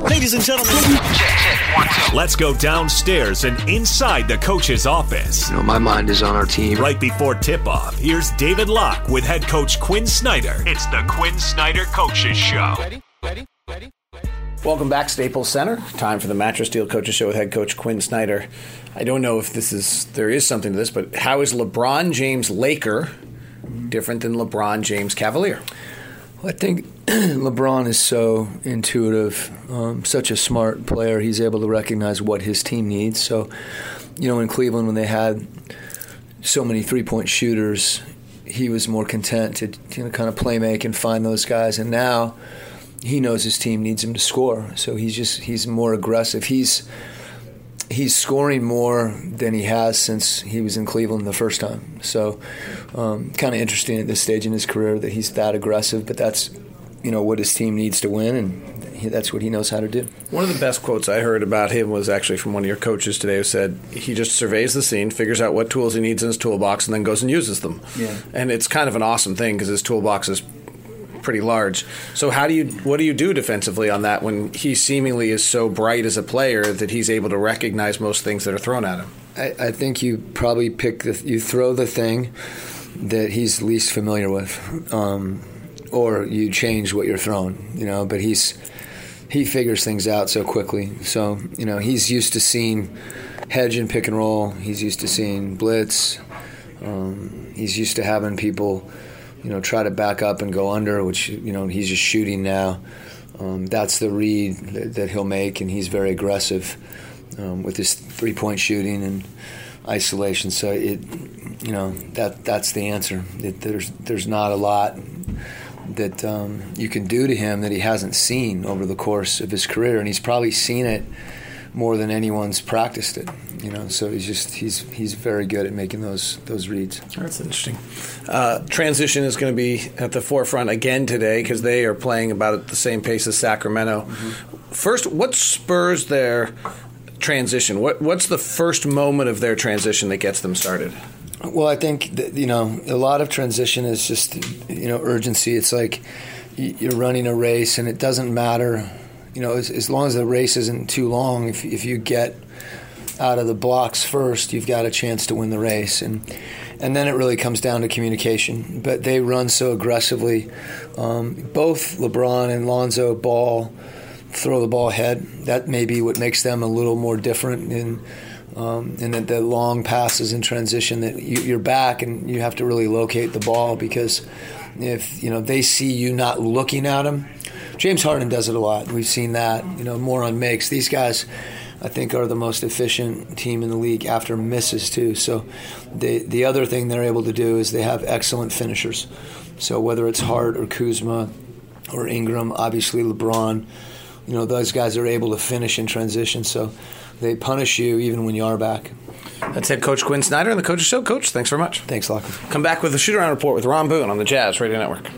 Ladies and gentlemen, let's go downstairs and inside the coach's office. You know, my mind is on our team. Right before tip off, here's David Locke with head coach Quin Snyder. It's the Quin Snyder Coaches Show. Ready? Ready? Ready? Ready? Welcome back, Staples Center. Time for the Mattress Deal Coaches Show with head coach Quin Snyder. I don't know if this is there is something to this, but how is LeBron James Laker different than LeBron James Cavalier? I think LeBron is so intuitive, um, such a smart player. He's able to recognize what his team needs. So, you know, in Cleveland when they had so many three-point shooters, he was more content to you know, kind of play make and find those guys. And now he knows his team needs him to score, so he's just he's more aggressive. He's he's scoring more than he has since he was in Cleveland the first time. So, um, kind of interesting at this stage in his career that he's that aggressive. But that's you know what his team needs to win, and he, that's what he knows how to do. One of the best quotes I heard about him was actually from one of your coaches today, who said he just surveys the scene, figures out what tools he needs in his toolbox, and then goes and uses them. Yeah. And it's kind of an awesome thing because his toolbox is pretty large. So how do you what do you do defensively on that when he seemingly is so bright as a player that he's able to recognize most things that are thrown at him? I, I think you probably pick the you throw the thing that he's least familiar with, um, or you change what you're throwing. You know, but he's he figures things out so quickly. So you know he's used to seeing hedge and pick and roll. He's used to seeing blitz. Um, he's used to having people you know, try to back up and go under, which you know he's just shooting now. Um, that's the read that, that, he'll make, and he's very aggressive um, with his three-point shooting and isolation. So it, you know, that that's the answer. It, there's there's not a lot that um, you can do to him that he hasn't seen over the course of his career, and he's probably seen it more than anyone's practiced it. You know, so he's just he's he's very good at making those those reads. That's interesting. Uh, transition is going to be at the forefront again today because they are playing about at the same pace as Sacramento. Mm-hmm. First, what spurs their transition? What what's the first moment of their transition that gets them started? Well, I think that, you know a lot of transition is just you know urgency. It's like you're running a race, and it doesn't matter you know, as, as long as the race isn't too long, if, if you get out of the blocks first, you've got a chance to win the race. And and then it really comes down to communication. But they run so aggressively. Um, both LeBron and Lonzo Ball throw the ball ahead. That may be what makes them a little more different in. Um, and that the long passes in transition that you, you're back and you have to really locate the ball because if you know they see you not looking at them, James Harden does it a lot. We've seen that, you know, more on makes. These guys, I think, are the most efficient team in the league after misses too. So, the the other thing they're able to do is they have excellent finishers. So whether it's Hart or Kuzma or Ingram, obviously LeBron, you know, those guys are able to finish in transition. So they punish you even when you are back. That's head coach Quin Snyder and the Coaches Show. Coach, thanks very much. Thanks, Locke. Come back with the shoot around report with Ron Boone on the Jazz Radio Network.